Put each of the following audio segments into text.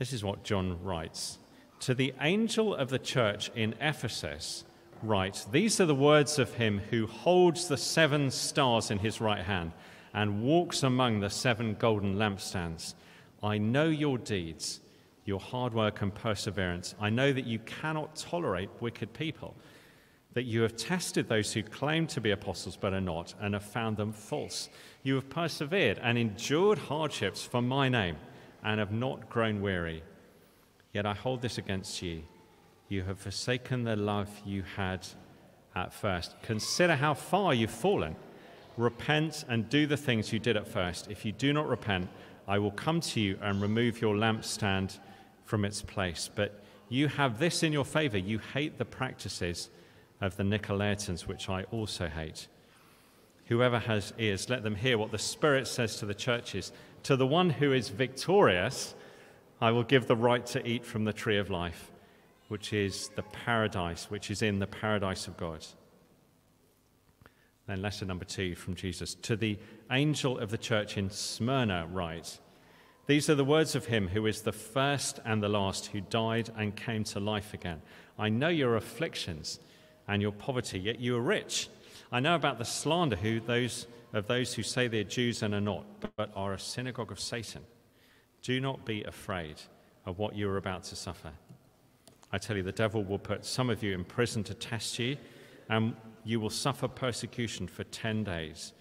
This is what John writes To the angel of the church in Ephesus, write These are the words of him who holds the seven stars in his right hand and walks among the seven golden lampstands. I know your deeds, your hard work and perseverance. I know that you cannot tolerate wicked people, that you have tested those who claim to be apostles but are not, and have found them false. You have persevered and endured hardships for my name, and have not grown weary. Yet I hold this against you. You have forsaken the love you had at first. Consider how far you've fallen. Repent and do the things you did at first. If you do not repent, I will come to you and remove your lampstand from its place. But you have this in your favor you hate the practices of the Nicolaitans, which I also hate. Whoever has ears, let them hear what the Spirit says to the churches. To the one who is victorious, I will give the right to eat from the tree of life, which is the paradise, which is in the paradise of God. Then, lesson number two from Jesus. To the angel of the church in Smyrna, write These are the words of him who is the first and the last, who died and came to life again. I know your afflictions and your poverty, yet you are rich. I know about the slander who those, of those who say they're Jews and are not, but are a synagogue of Satan. Do not be afraid of what you are about to suffer. I tell you, the devil will put some of you in prison to test you, and you will suffer persecution for 10 days.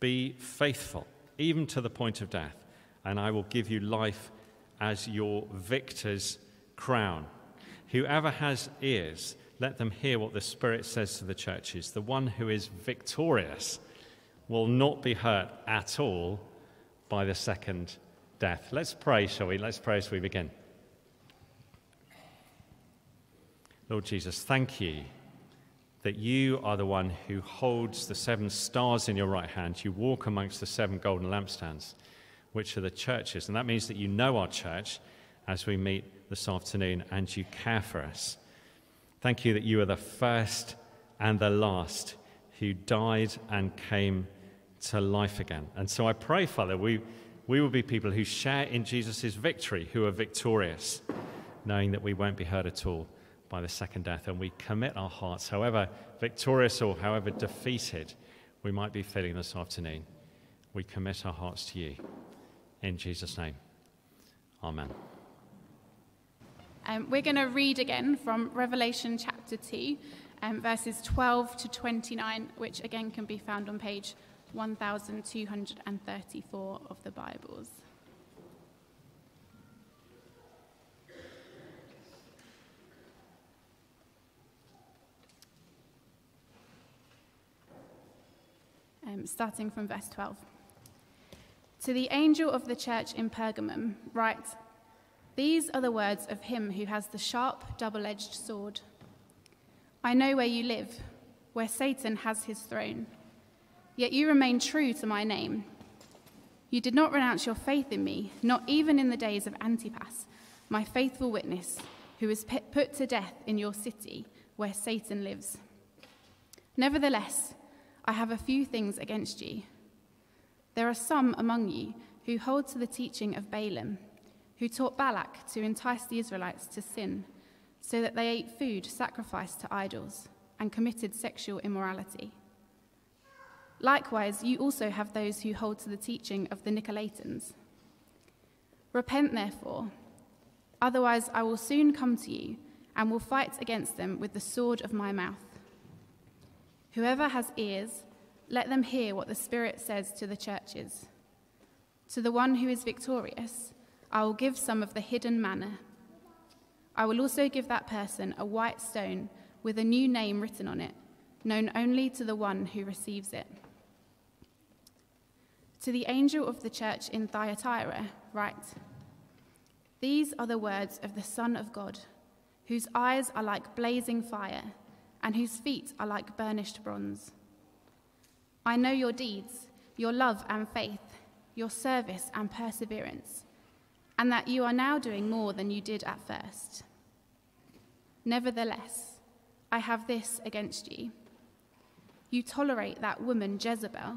Be faithful, even to the point of death, and I will give you life as your victor's crown. Whoever has ears, let them hear what the Spirit says to the churches. The one who is victorious will not be hurt at all by the second death. Let's pray, shall we? Let's pray as we begin. Lord Jesus, thank you that you are the one who holds the seven stars in your right hand. You walk amongst the seven golden lampstands, which are the churches. And that means that you know our church as we meet this afternoon and you care for us. Thank you that you are the first and the last who died and came to life again. And so I pray, Father, we, we will be people who share in Jesus' victory, who are victorious, knowing that we won't be hurt at all by the second death. And we commit our hearts, however victorious or however defeated we might be feeling this afternoon, we commit our hearts to you. In Jesus' name, amen. Um, we're going to read again from Revelation chapter 2, um, verses 12 to 29, which again can be found on page 1234 of the Bibles. um, starting from verse 12. To the angel of the church in Pergamum, write These are the words of him who has the sharp, double edged sword. I know where you live, where Satan has his throne, yet you remain true to my name. You did not renounce your faith in me, not even in the days of Antipas, my faithful witness, who was put to death in your city where Satan lives. Nevertheless, I have a few things against you. There are some among you who hold to the teaching of Balaam, who taught Balak to entice the Israelites to sin, so that they ate food sacrificed to idols and committed sexual immorality. Likewise, you also have those who hold to the teaching of the Nicolaitans. Repent, therefore, otherwise I will soon come to you and will fight against them with the sword of my mouth. Whoever has ears, let them hear what the Spirit says to the churches. To the one who is victorious, I will give some of the hidden manna. I will also give that person a white stone with a new name written on it, known only to the one who receives it. To the angel of the church in Thyatira, write These are the words of the Son of God, whose eyes are like blazing fire and whose feet are like burnished bronze. I know your deeds, your love and faith, your service and perseverance, and that you are now doing more than you did at first. Nevertheless, I have this against you. You tolerate that woman Jezebel,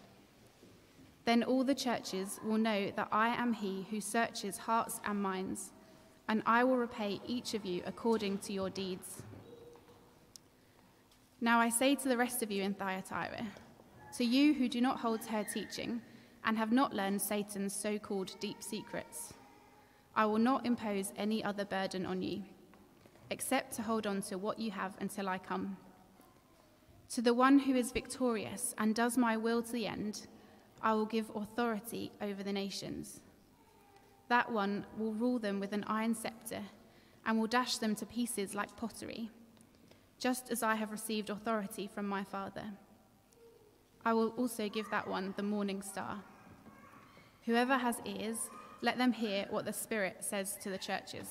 then all the churches will know that I am he who searches hearts and minds, and I will repay each of you according to your deeds. Now I say to the rest of you in Thyatira, to you who do not hold to her teaching and have not learned Satan's so called deep secrets, I will not impose any other burden on you, except to hold on to what you have until I come. To the one who is victorious and does my will to the end, I will give authority over the nations. That one will rule them with an iron scepter and will dash them to pieces like pottery, just as I have received authority from my Father. I will also give that one the morning star. Whoever has ears, let them hear what the Spirit says to the churches.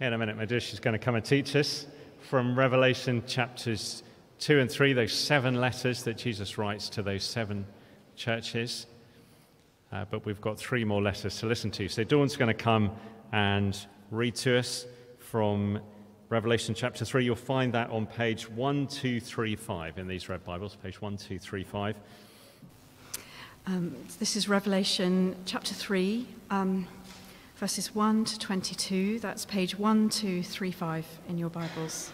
In a minute, Madhush is going to come and teach us from Revelation chapters 2 and 3, those seven letters that Jesus writes to those seven churches. Uh, but we've got three more letters to listen to. So Dawn's going to come and read to us from Revelation chapter 3. You'll find that on page 1235 in these red Bibles, page 1235. Um, this is Revelation chapter 3, um, verses 1 to 22. That's page 1235 in your Bibles.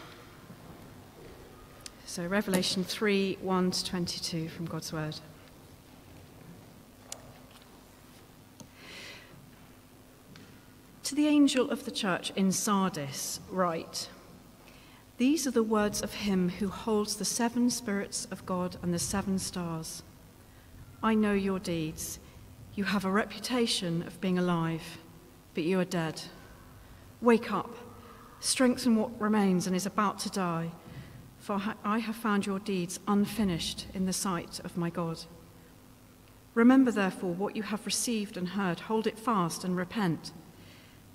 So, Revelation 3 1 to 22 from God's Word. To the angel of the church in Sardis, write These are the words of him who holds the seven spirits of God and the seven stars. I know your deeds. You have a reputation of being alive, but you are dead. Wake up, strengthen what remains and is about to die, for I have found your deeds unfinished in the sight of my God. Remember, therefore, what you have received and heard, hold it fast and repent.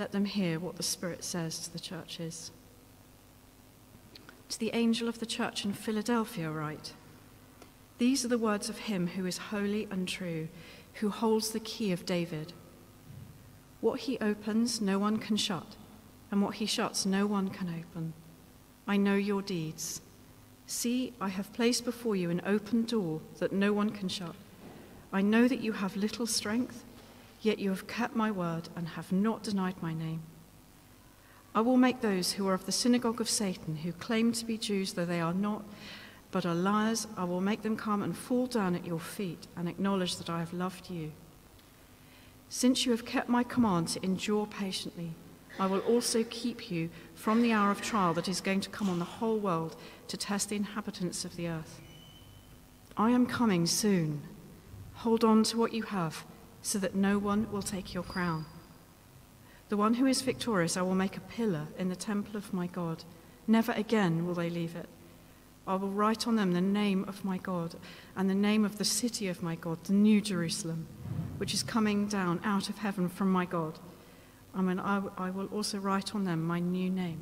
let them hear what the Spirit says to the churches. To the angel of the church in Philadelphia, write These are the words of him who is holy and true, who holds the key of David. What he opens, no one can shut, and what he shuts, no one can open. I know your deeds. See, I have placed before you an open door that no one can shut. I know that you have little strength Yet you have kept my word and have not denied my name. I will make those who are of the synagogue of Satan, who claim to be Jews though they are not, but are liars, I will make them come and fall down at your feet and acknowledge that I have loved you. Since you have kept my command to endure patiently, I will also keep you from the hour of trial that is going to come on the whole world to test the inhabitants of the earth. I am coming soon. Hold on to what you have so that no one will take your crown. The one who is victorious, I will make a pillar in the temple of my God. Never again will they leave it. I will write on them the name of my God and the name of the city of my God, the New Jerusalem, which is coming down out of heaven from my God. I, mean, I, I will also write on them my new name.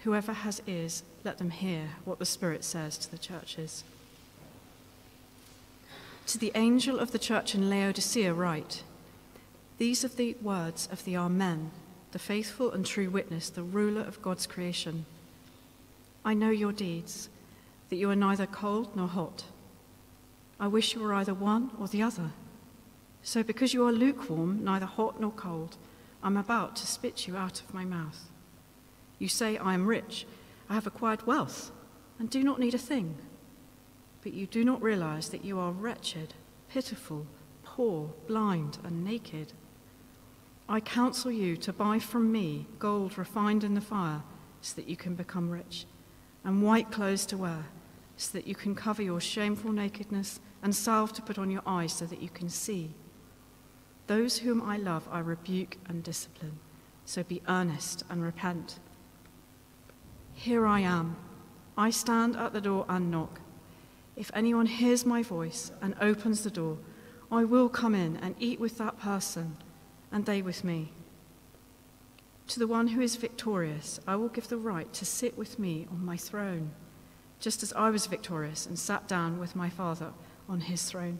Whoever has ears, let them hear what the Spirit says to the churches. To the angel of the church in Laodicea, write These are the words of the Amen, the faithful and true witness, the ruler of God's creation. I know your deeds, that you are neither cold nor hot. I wish you were either one or the other. So, because you are lukewarm, neither hot nor cold, I'm about to spit you out of my mouth. You say, I am rich, I have acquired wealth, and do not need a thing but you do not realize that you are wretched, pitiful, poor, blind, and naked. I counsel you to buy from me gold refined in the fire, so that you can become rich, and white clothes to wear, so that you can cover your shameful nakedness, and salve to put on your eyes, so that you can see. Those whom I love, I rebuke and discipline. So be earnest and repent. Here I am. I stand at the door and knock. If anyone hears my voice and opens the door, I will come in and eat with that person and they with me. To the one who is victorious, I will give the right to sit with me on my throne, just as I was victorious and sat down with my Father on his throne.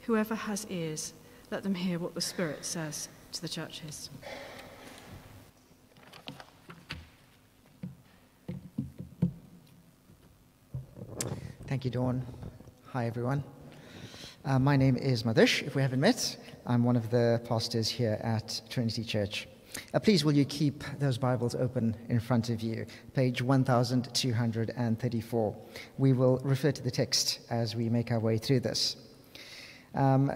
Whoever has ears, let them hear what the Spirit says to the churches. Thank you, Dawn. Hi, everyone. Uh, my name is Madhush, if we haven't met. I'm one of the pastors here at Trinity Church. Uh, please, will you keep those Bibles open in front of you? Page 1234. We will refer to the text as we make our way through this. Um,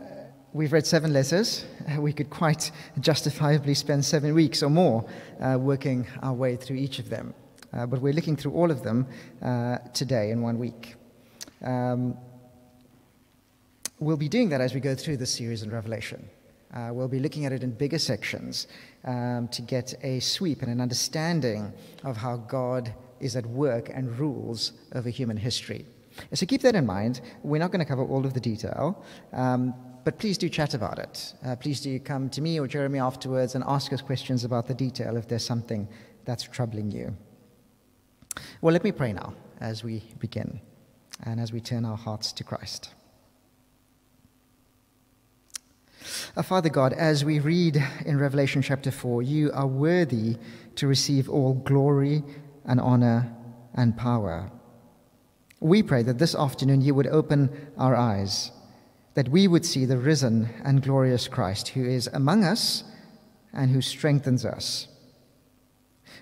we've read seven letters. Uh, we could quite justifiably spend seven weeks or more uh, working our way through each of them. Uh, but we're looking through all of them uh, today in one week. Um, We'll be doing that as we go through this series in Revelation. Uh, we'll be looking at it in bigger sections um, to get a sweep and an understanding of how God is at work and rules over human history. So keep that in mind. We're not going to cover all of the detail, um, but please do chat about it. Uh, please do come to me or Jeremy afterwards and ask us questions about the detail if there's something that's troubling you. Well, let me pray now as we begin and as we turn our hearts to Christ. Uh, Father God, as we read in Revelation chapter 4, you are worthy to receive all glory and honor and power. We pray that this afternoon you would open our eyes, that we would see the risen and glorious Christ who is among us and who strengthens us.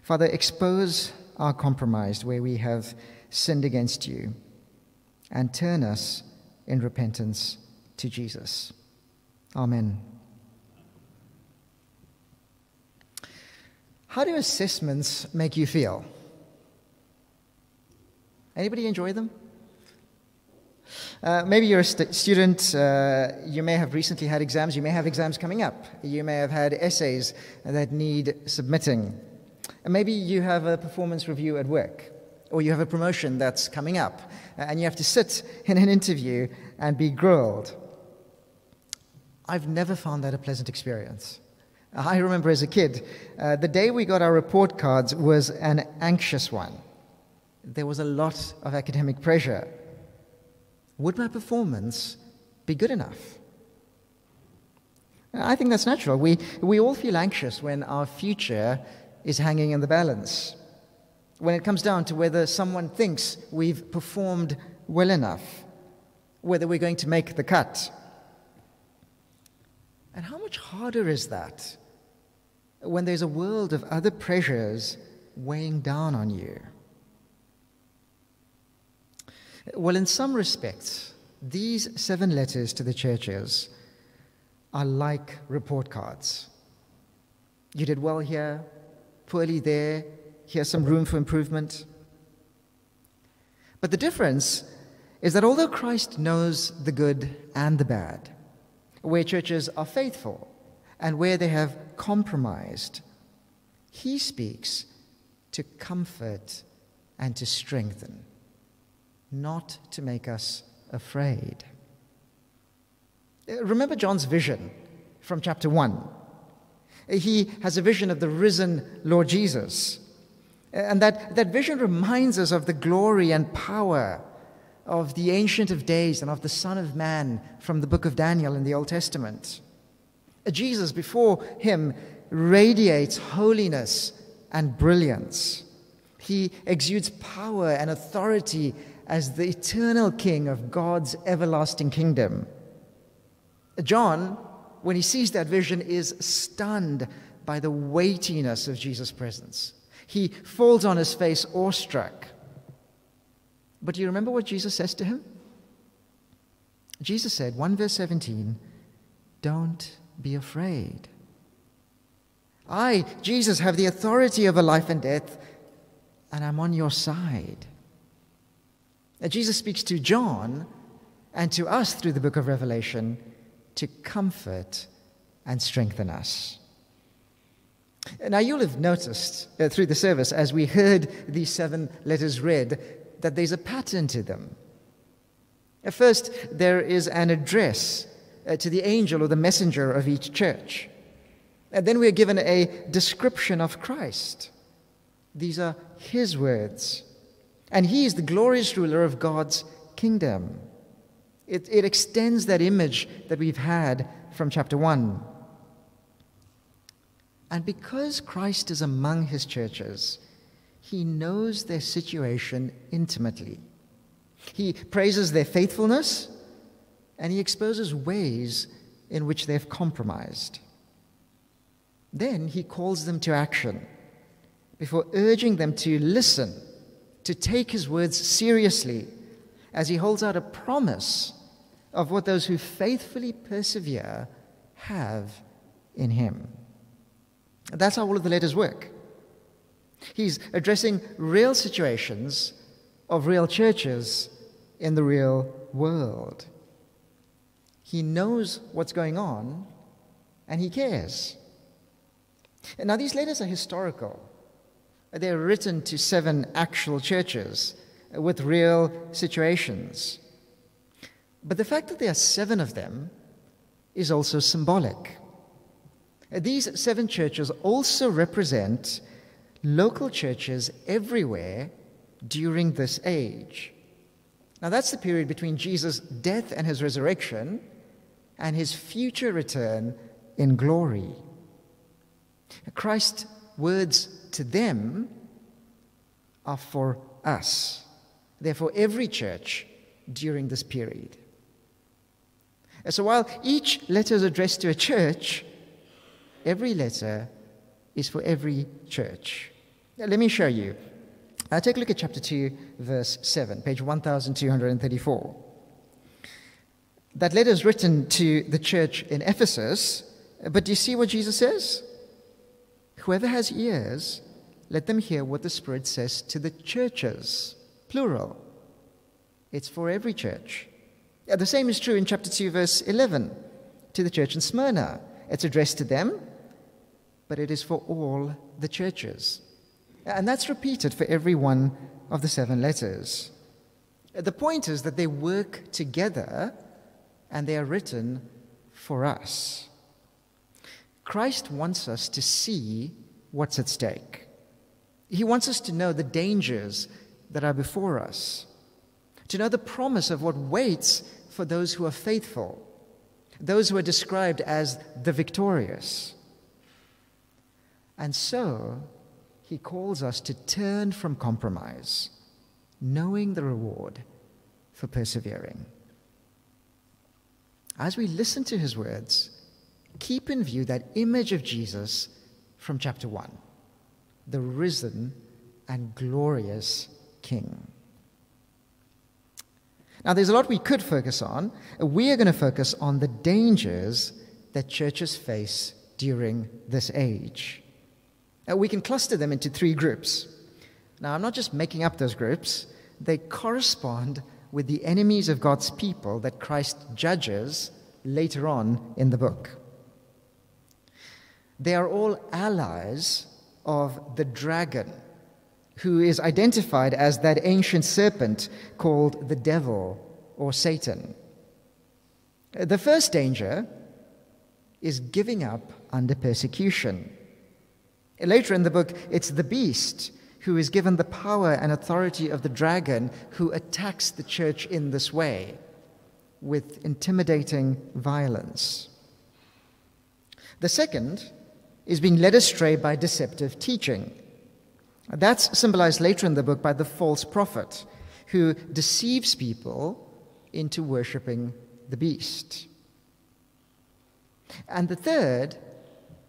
Father, expose our compromise where we have sinned against you and turn us in repentance to Jesus. Amen. How do assessments make you feel? Anybody enjoy them? Uh, maybe you're a st- student, uh, you may have recently had exams, you may have exams coming up, you may have had essays that need submitting. And maybe you have a performance review at work, or you have a promotion that's coming up, and you have to sit in an interview and be grilled. I've never found that a pleasant experience. I remember as a kid, uh, the day we got our report cards was an anxious one. There was a lot of academic pressure. Would my performance be good enough? I think that's natural. We, we all feel anxious when our future is hanging in the balance. When it comes down to whether someone thinks we've performed well enough, whether we're going to make the cut. And how much harder is that when there's a world of other pressures weighing down on you? Well, in some respects, these seven letters to the churches are like report cards. You did well here, poorly there, here's some room for improvement. But the difference is that although Christ knows the good and the bad, where churches are faithful and where they have compromised. He speaks to comfort and to strengthen, not to make us afraid. Remember John's vision from chapter 1. He has a vision of the risen Lord Jesus. And that, that vision reminds us of the glory and power of the Ancient of Days and of the Son of Man from the book of Daniel in the Old Testament. Jesus, before him, radiates holiness and brilliance. He exudes power and authority as the eternal King of God's everlasting kingdom. John, when he sees that vision, is stunned by the weightiness of Jesus' presence. He falls on his face awestruck. But do you remember what Jesus says to him? Jesus said, 1 verse 17, don't be afraid. I, Jesus, have the authority over life and death, and I'm on your side. Now, Jesus speaks to John and to us through the book of Revelation to comfort and strengthen us. Now, you'll have noticed uh, through the service as we heard these seven letters read that there's a pattern to them. First, there is an address uh, to the angel or the messenger of each church. And then we are given a description of Christ. These are his words. And he is the glorious ruler of God's kingdom. It, it extends that image that we've had from chapter 1. And because Christ is among his churches, he knows their situation intimately. He praises their faithfulness and he exposes ways in which they've compromised. Then he calls them to action before urging them to listen, to take his words seriously, as he holds out a promise of what those who faithfully persevere have in him. That's how all of the letters work. He's addressing real situations of real churches in the real world. He knows what's going on and he cares. Now, these letters are historical. They're written to seven actual churches with real situations. But the fact that there are seven of them is also symbolic. These seven churches also represent local churches everywhere during this age. Now, that's the period between Jesus' death and his resurrection and his future return in glory. Christ's words to them are for us. They're for every church during this period. So while each letter is addressed to a church, every letter is for every church. Now, let me show you. Uh, take a look at chapter 2, verse 7, page 1234. That letter is written to the church in Ephesus, but do you see what Jesus says? Whoever has ears, let them hear what the Spirit says to the churches, plural. It's for every church. The same is true in chapter 2, verse 11, to the church in Smyrna. It's addressed to them, but it is for all the churches. And that's repeated for every one of the seven letters. The point is that they work together and they are written for us. Christ wants us to see what's at stake. He wants us to know the dangers that are before us, to know the promise of what waits for those who are faithful, those who are described as the victorious. And so, he calls us to turn from compromise, knowing the reward for persevering. As we listen to his words, keep in view that image of Jesus from chapter 1 the risen and glorious King. Now, there's a lot we could focus on. We are going to focus on the dangers that churches face during this age. Now, we can cluster them into three groups. Now, I'm not just making up those groups, they correspond with the enemies of God's people that Christ judges later on in the book. They are all allies of the dragon, who is identified as that ancient serpent called the devil or Satan. Uh, the first danger is giving up under persecution. Later in the book, it's the beast who is given the power and authority of the dragon who attacks the church in this way with intimidating violence. The second is being led astray by deceptive teaching. That's symbolized later in the book by the false prophet who deceives people into worshiping the beast. And the third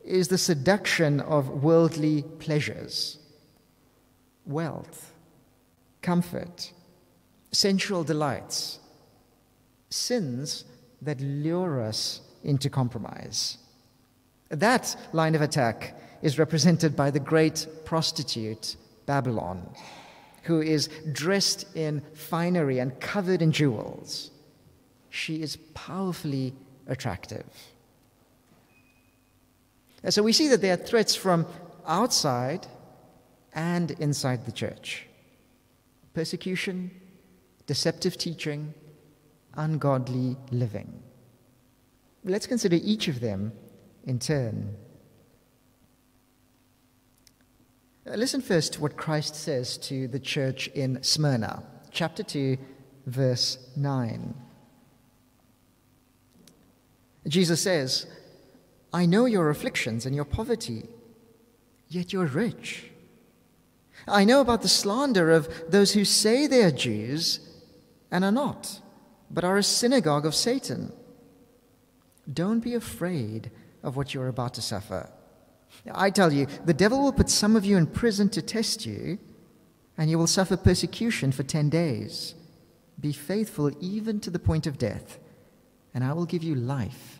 is the seduction of worldly pleasures, wealth, comfort, sensual delights, sins that lure us into compromise. That line of attack is represented by the great prostitute Babylon, who is dressed in finery and covered in jewels. She is powerfully attractive. And so we see that there are threats from outside and inside the church persecution, deceptive teaching, ungodly living. Let's consider each of them in turn. Uh, listen first to what Christ says to the church in Smyrna, chapter 2, verse 9. Jesus says, I know your afflictions and your poverty, yet you're rich. I know about the slander of those who say they are Jews and are not, but are a synagogue of Satan. Don't be afraid of what you're about to suffer. I tell you, the devil will put some of you in prison to test you, and you will suffer persecution for 10 days. Be faithful even to the point of death, and I will give you life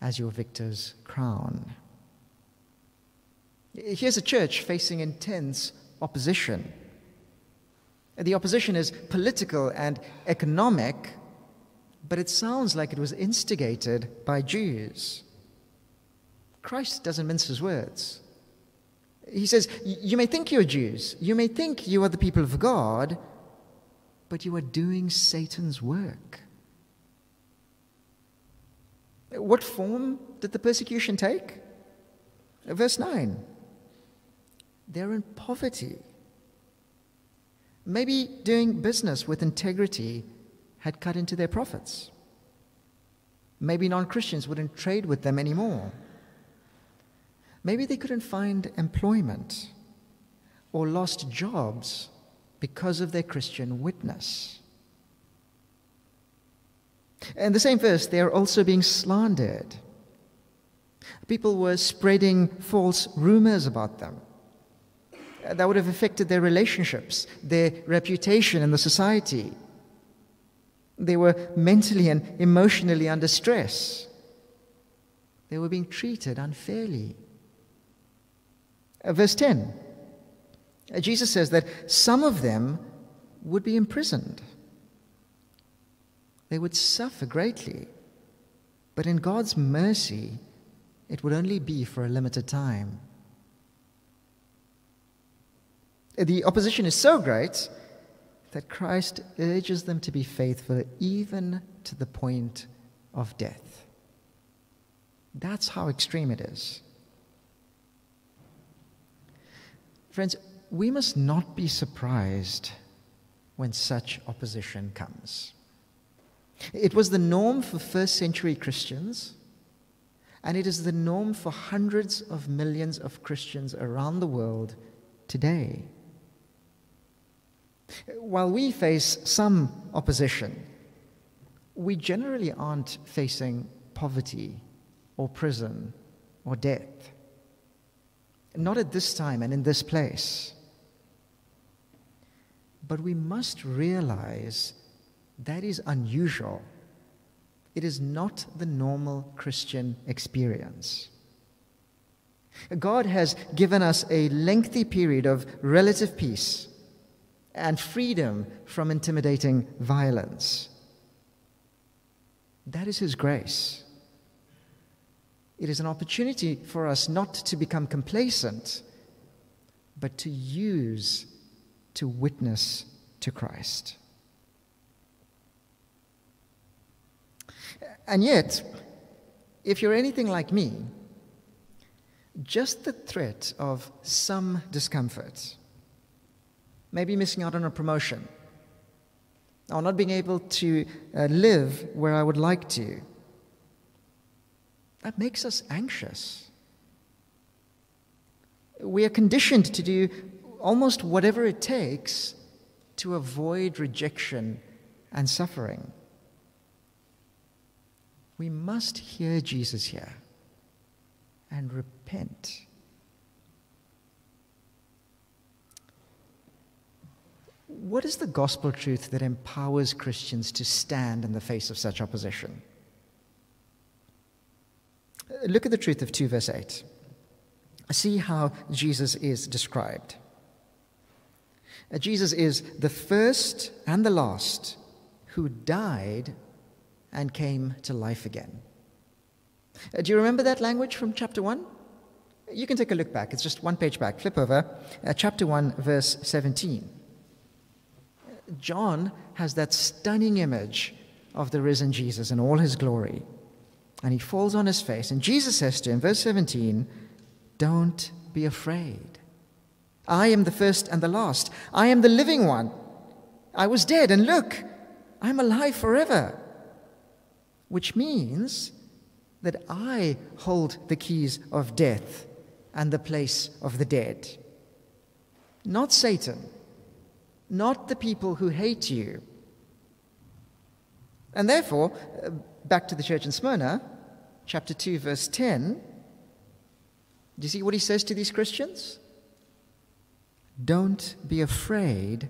as your victor's crown. Here's a church facing intense opposition. The opposition is political and economic, but it sounds like it was instigated by Jews. Christ doesn't mince his words. He says, You may think you're Jews, you may think you are the people of God, but you are doing Satan's work. What form did the persecution take? Verse 9 they're in poverty. Maybe doing business with integrity had cut into their profits. Maybe non Christians wouldn't trade with them anymore. Maybe they couldn't find employment or lost jobs because of their Christian witness. In the same verse, they are also being slandered. People were spreading false rumors about them that would have affected their relationships, their reputation in the society. They were mentally and emotionally under stress. They were being treated unfairly. Uh, verse 10 uh, Jesus says that some of them would be imprisoned. They would suffer greatly. But in God's mercy, it would only be for a limited time. The opposition is so great that Christ urges them to be faithful even to the point of death. That's how extreme it is. Friends, we must not be surprised when such opposition comes. It was the norm for first century Christians, and it is the norm for hundreds of millions of Christians around the world today. While we face some opposition, we generally aren't facing poverty or prison or death. Not at this time and in this place. But we must realize that is unusual. It is not the normal Christian experience. God has given us a lengthy period of relative peace and freedom from intimidating violence. That is His grace. It is an opportunity for us not to become complacent, but to use to witness to Christ. And yet, if you're anything like me, just the threat of some discomfort maybe missing out on a promotion, or not being able to uh, live where I would like to. That makes us anxious. We are conditioned to do almost whatever it takes to avoid rejection and suffering. We must hear Jesus here and repent. what is the gospel truth that empowers Christians to stand in the face of such opposition? Look at the truth of 2 verse 8. See how Jesus is described. Jesus is the first and the last who died and came to life again. Uh, do you remember that language from chapter 1? You can take a look back. It's just one page back. Flip over. Uh, chapter 1, verse 17. John has that stunning image of the risen Jesus in all his glory. And he falls on his face. And Jesus says to him, verse 17, Don't be afraid. I am the first and the last. I am the living one. I was dead, and look, I'm alive forever. Which means that I hold the keys of death and the place of the dead. Not Satan, not the people who hate you. And therefore, uh, back to the church in Smyrna, chapter 2, verse 10. Do you see what he says to these Christians? Don't be afraid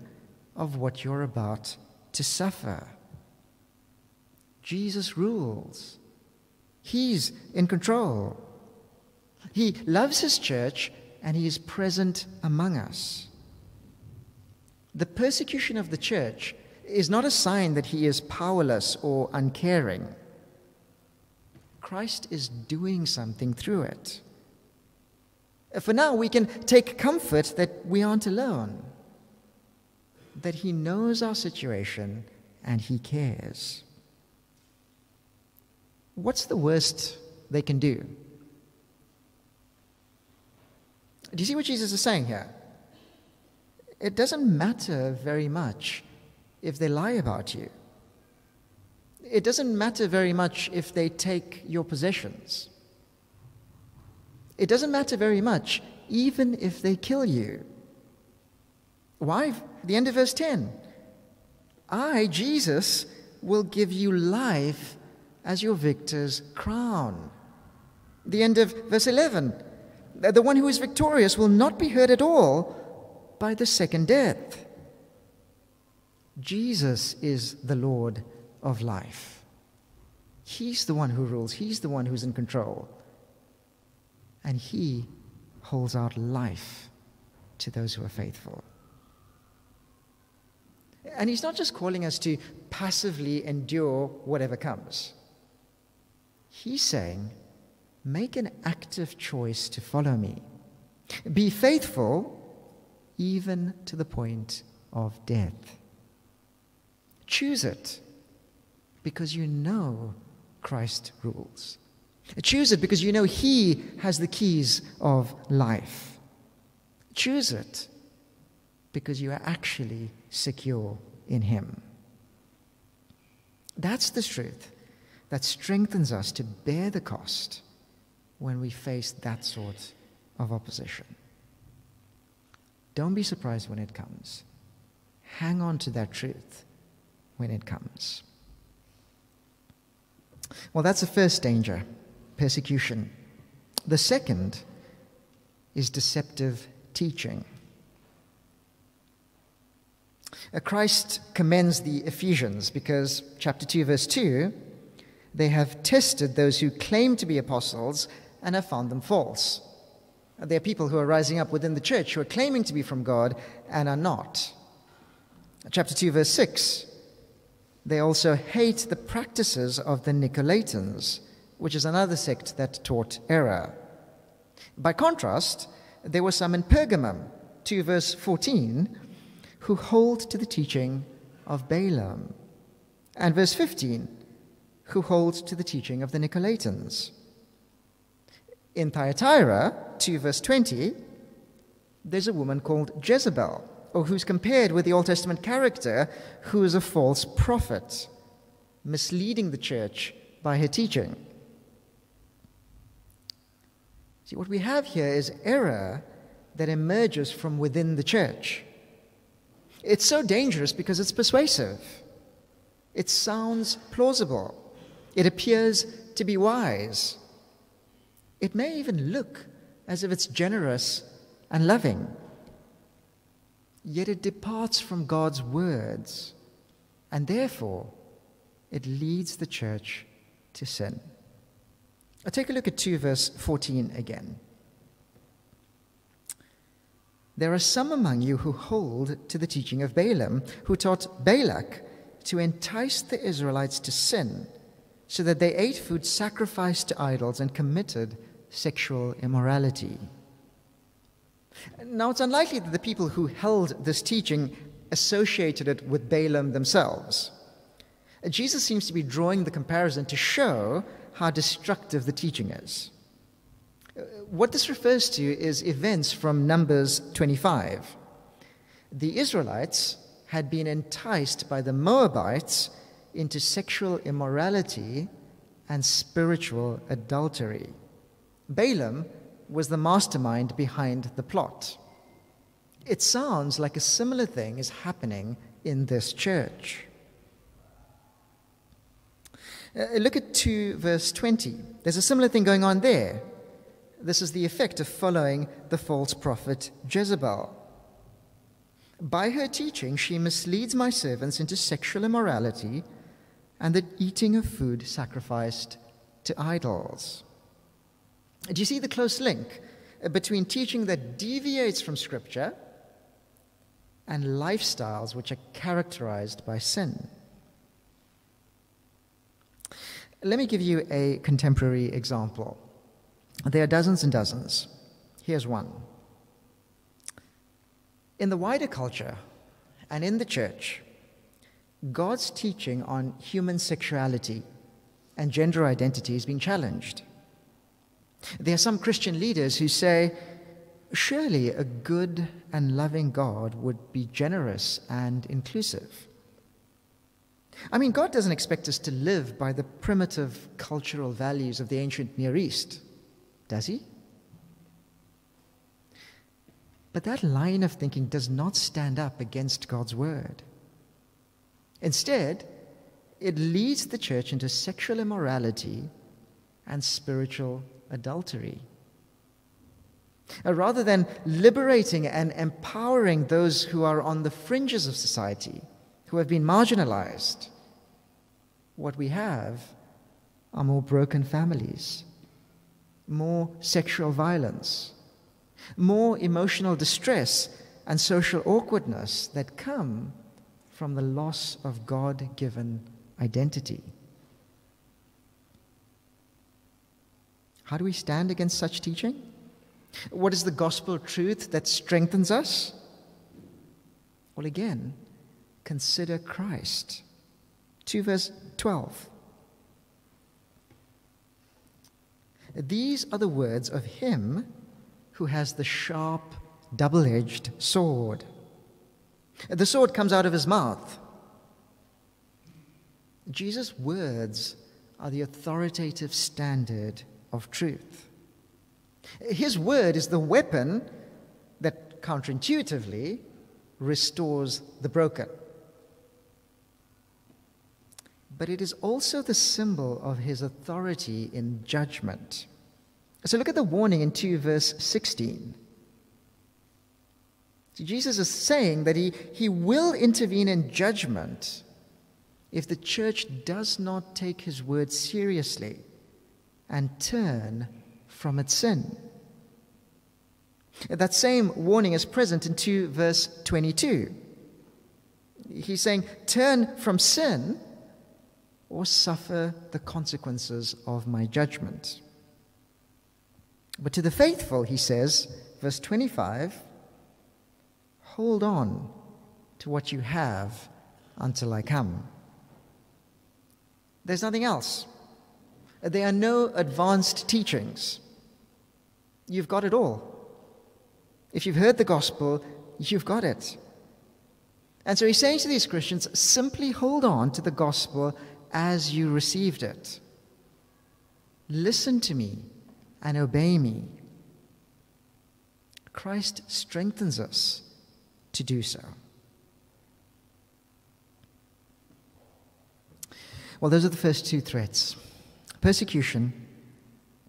of what you're about to suffer. Jesus rules. He's in control. He loves his church and he is present among us. The persecution of the church is not a sign that he is powerless or uncaring. Christ is doing something through it. For now, we can take comfort that we aren't alone, that he knows our situation and he cares. What's the worst they can do? Do you see what Jesus is saying here? It doesn't matter very much if they lie about you. It doesn't matter very much if they take your possessions. It doesn't matter very much even if they kill you. Why? The end of verse 10. I, Jesus, will give you life as your victor's crown. The end of verse 11. The one who is victorious will not be hurt at all by the second death. Jesus is the Lord of life. He's the one who rules, He's the one who's in control. And He holds out life to those who are faithful. And He's not just calling us to passively endure whatever comes. He's saying, make an active choice to follow me. Be faithful even to the point of death. Choose it because you know Christ rules. Choose it because you know He has the keys of life. Choose it because you are actually secure in Him. That's the truth that strengthens us to bear the cost when we face that sort of opposition. Don't be surprised when it comes. Hang on to that truth when it comes. Well, that's the first danger persecution. The second is deceptive teaching. Christ commends the Ephesians because, chapter 2, verse 2, they have tested those who claim to be apostles and have found them false. There are people who are rising up within the church who are claiming to be from God and are not. Chapter 2, verse 6 they also hate the practices of the Nicolaitans, which is another sect that taught error. By contrast, there were some in Pergamum, 2 verse 14, who hold to the teaching of Balaam, and verse 15, who holds to the teaching of the Nicolaitans. In Thyatira, 2 verse 20, there's a woman called Jezebel or who's compared with the Old Testament character who is a false prophet, misleading the church by her teaching. See, what we have here is error that emerges from within the church. It's so dangerous because it's persuasive. It sounds plausible. It appears to be wise. It may even look as if it's generous and loving yet it departs from God's words, and therefore it leads the church to sin. I'll take a look at 2 verse 14 again. There are some among you who hold to the teaching of Balaam, who taught Balak to entice the Israelites to sin, so that they ate food sacrificed to idols and committed sexual immorality. Now, it's unlikely that the people who held this teaching associated it with Balaam themselves. Jesus seems to be drawing the comparison to show how destructive the teaching is. What this refers to is events from Numbers 25. The Israelites had been enticed by the Moabites into sexual immorality and spiritual adultery. Balaam was the mastermind behind the plot. It sounds like a similar thing is happening in this church. Uh, look at 2 verse 20. There's a similar thing going on there. This is the effect of following the false prophet Jezebel. By her teaching, she misleads my servants into sexual immorality and the eating of food sacrificed to idols. Do you see the close link between teaching that deviates from Scripture and lifestyles which are characterized by sin? Let me give you a contemporary example. There are dozens and dozens. Here's one. In the wider culture and in the church, God's teaching on human sexuality and gender identity is being challenged. There are some Christian leaders who say, surely a good and loving God would be generous and inclusive. I mean, God doesn't expect us to live by the primitive cultural values of the ancient Near East, does He? But that line of thinking does not stand up against God's word. Instead, it leads the church into sexual immorality and spiritual adultery. Uh, rather than liberating and empowering those who are on the fringes of society, who have been marginalized, what we have are more broken families, more sexual violence, more emotional distress and social awkwardness that come from the loss of God given identity. How do we stand against such teaching? What is the gospel truth that strengthens us? Well, again, consider Christ. 2 verse 12. These are the words of him who has the sharp, double edged sword. The sword comes out of his mouth. Jesus' words are the authoritative standard of truth. His word is the weapon that counterintuitively restores the broken. But it is also the symbol of his authority in judgment. So look at the warning in 2 verse 16. Jesus is saying that he, he will intervene in judgment if the church does not take his word seriously and turn from its sin. That same warning is present in 2 verse 22. He's saying, Turn from sin or suffer the consequences of my judgment. But to the faithful, he says, verse 25, hold on to what you have until I come. There's nothing else. There are no advanced teachings. You've got it all. If you've heard the gospel, you've got it. And so he's saying to these Christians simply hold on to the gospel as you received it. Listen to me and obey me. Christ strengthens us to do so. Well, those are the first two threats persecution,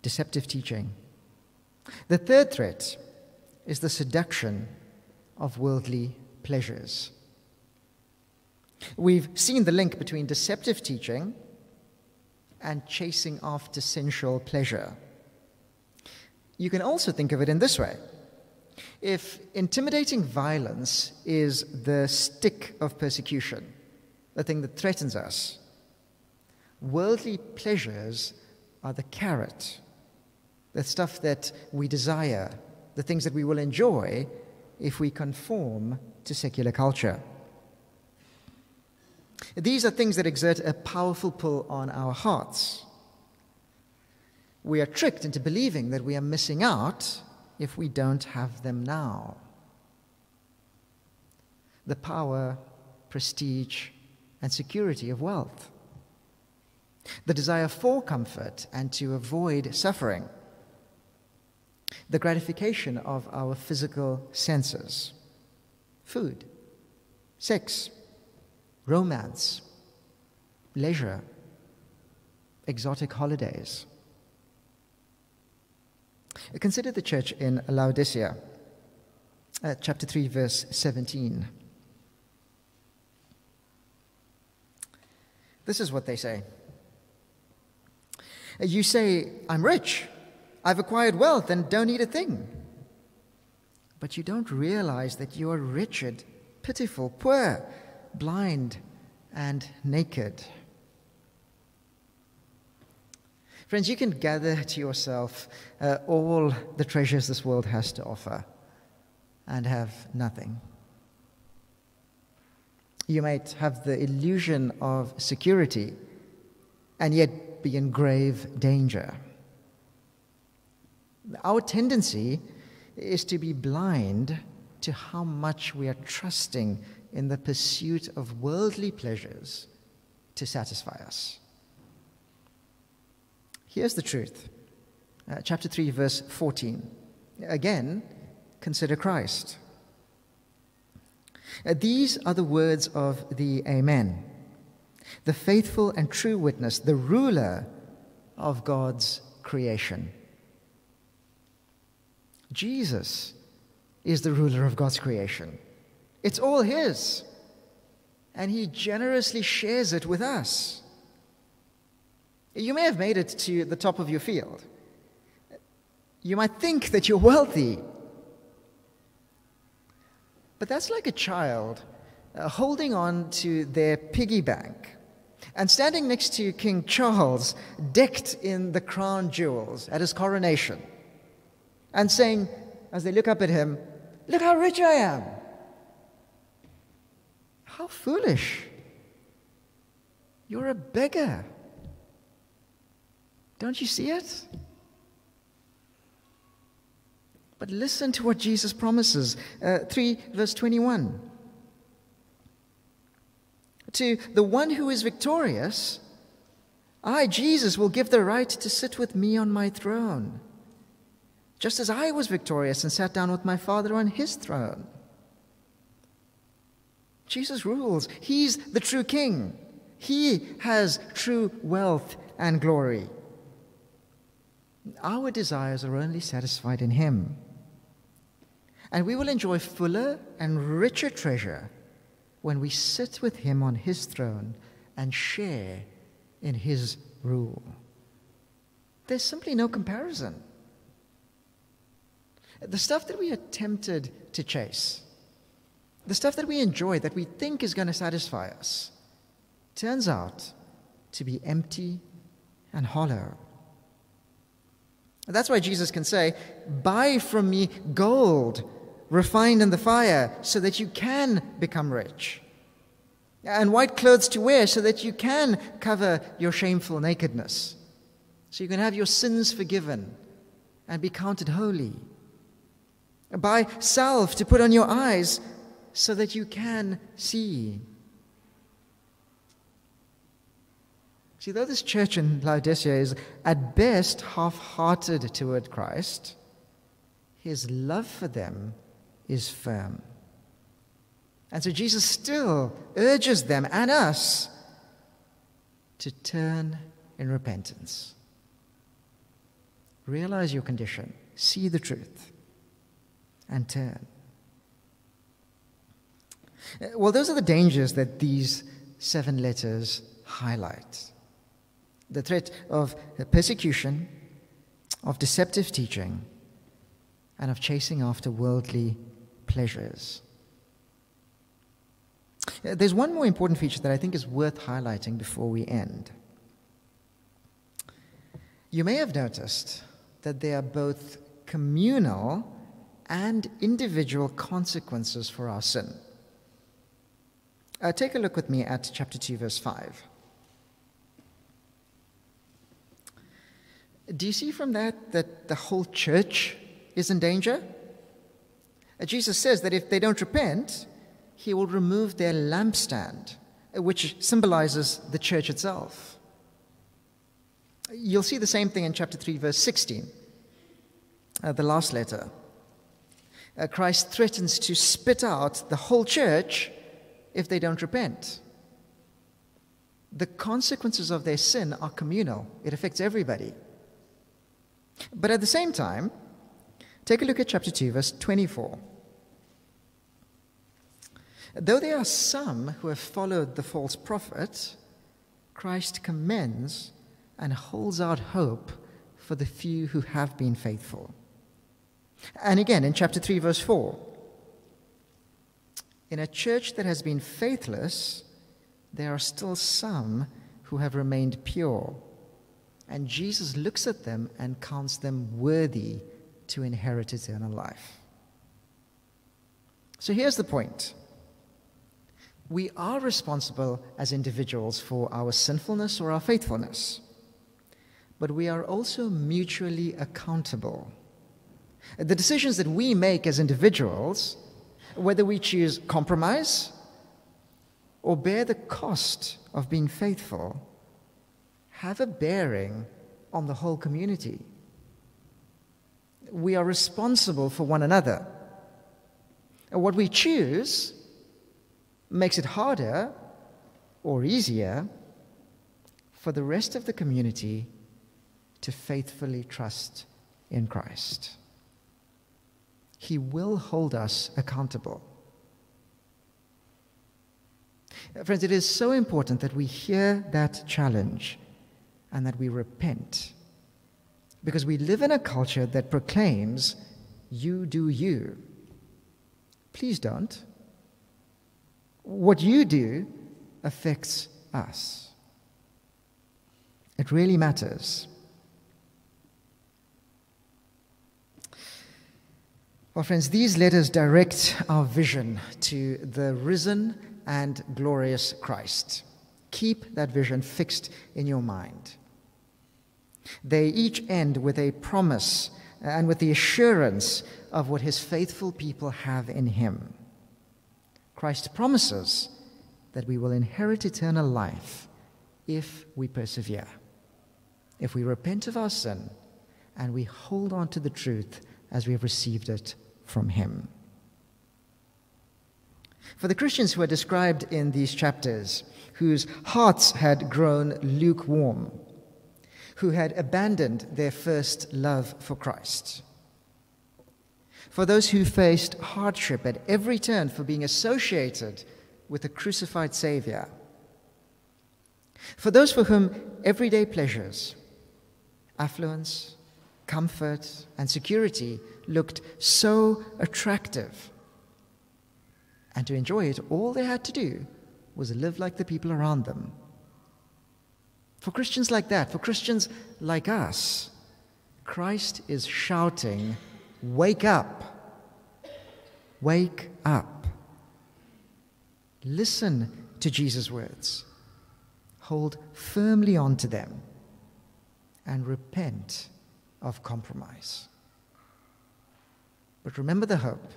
deceptive teaching. The third threat is the seduction of worldly pleasures. We've seen the link between deceptive teaching and chasing after sensual pleasure. You can also think of it in this way If intimidating violence is the stick of persecution, the thing that threatens us, worldly pleasures are the carrot, the stuff that we desire, the things that we will enjoy if we conform to secular culture. These are things that exert a powerful pull on our hearts. We are tricked into believing that we are missing out if we don't have them now. The power, prestige, and security of wealth. The desire for comfort and to avoid suffering. The gratification of our physical senses. Food, sex, romance, leisure, exotic holidays. Consider the church in Laodicea, uh, chapter 3, verse 17. This is what they say You say, I'm rich, I've acquired wealth, and don't need a thing. But you don't realize that you are wretched, pitiful, poor, blind, and naked. Friends, you can gather to yourself uh, all the treasures this world has to offer and have nothing. You might have the illusion of security and yet be in grave danger. Our tendency is to be blind to how much we are trusting in the pursuit of worldly pleasures to satisfy us. Here's the truth. Uh, chapter 3, verse 14. Again, consider Christ. Uh, these are the words of the Amen, the faithful and true witness, the ruler of God's creation. Jesus is the ruler of God's creation. It's all His, and He generously shares it with us. You may have made it to the top of your field. You might think that you're wealthy. But that's like a child uh, holding on to their piggy bank and standing next to King Charles, decked in the crown jewels at his coronation, and saying, as they look up at him, Look how rich I am. How foolish. You're a beggar. Don't you see it? But listen to what Jesus promises. Uh, 3 verse 21. To the one who is victorious, I, Jesus, will give the right to sit with me on my throne, just as I was victorious and sat down with my Father on his throne. Jesus rules. He's the true king. He has true wealth and glory. Our desires are only satisfied in Him. And we will enjoy fuller and richer treasure when we sit with Him on His throne and share in His rule. There's simply no comparison. The stuff that we are tempted to chase, the stuff that we enjoy, that we think is going to satisfy us, turns out to be empty and hollow. That's why Jesus can say, Buy from me gold refined in the fire so that you can become rich, and white clothes to wear so that you can cover your shameful nakedness, so you can have your sins forgiven and be counted holy. Buy salve to put on your eyes so that you can see. See, though this church in Laodicea is at best half hearted toward Christ, his love for them is firm. And so Jesus still urges them and us to turn in repentance. Realize your condition, see the truth, and turn. Well, those are the dangers that these seven letters highlight the threat of persecution, of deceptive teaching, and of chasing after worldly pleasures. Uh, there's one more important feature that I think is worth highlighting before we end. You may have noticed that there are both communal and individual consequences for our sin. Uh, take a look with me at chapter 2, verse 5. Do you see from that that the whole church is in danger? Uh, Jesus says that if they don't repent, he will remove their lampstand, uh, which symbolizes the church itself. You'll see the same thing in chapter 3, verse 16, uh, the last letter. Uh, Christ threatens to spit out the whole church if they don't repent. The consequences of their sin are communal, it affects everybody. But at the same time, take a look at chapter 2, verse 24. Though there are some who have followed the false prophet, Christ commends and holds out hope for the few who have been faithful. And again, in chapter 3, verse 4, in a church that has been faithless, there are still some who have remained pure. And Jesus looks at them and counts them worthy to inherit eternal life. So here's the point we are responsible as individuals for our sinfulness or our faithfulness, but we are also mutually accountable. The decisions that we make as individuals, whether we choose compromise or bear the cost of being faithful, have a bearing on the whole community. We are responsible for one another. And what we choose makes it harder or easier for the rest of the community to faithfully trust in Christ. He will hold us accountable. Friends, it is so important that we hear that challenge and that we repent. Because we live in a culture that proclaims, you do you. Please don't. What you do affects us. It really matters. Well, friends, these letters direct our vision to the risen and glorious Christ. Keep that vision fixed in your mind. They each end with a promise uh, and with the assurance of what his faithful people have in him. Christ promises that we will inherit eternal life if we persevere, if we repent of our sin, and we hold on to the truth as we have received it from Him. For the Christians who are described in these chapters, whose hearts had grown lukewarm, who had abandoned their first love for Christ, for those who faced hardship at every turn for being associated with a crucified Savior, for those for whom everyday pleasures, affluence, comfort, and security looked so attractive. And to enjoy it, all they had to do was live like the people around them. For Christians like that, for Christians like us, Christ is shouting, Wake up. Wake up. Listen to Jesus' words. Hold firmly on to them and repent of compromise. But remember the hope.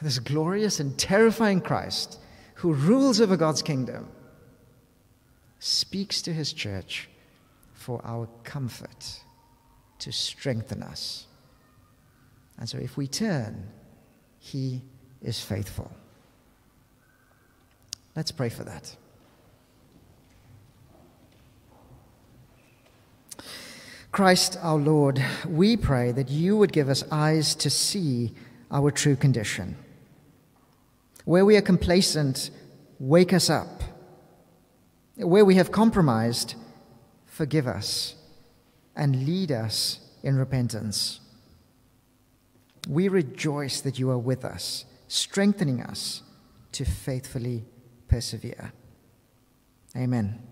This glorious and terrifying Christ who rules over God's kingdom speaks to his church for our comfort, to strengthen us. And so if we turn, He is faithful. Let's pray for that. Christ our Lord, we pray that you would give us eyes to see our true condition. Where we are complacent, wake us up. Where we have compromised, forgive us and lead us in repentance. We rejoice that you are with us, strengthening us to faithfully persevere. Amen.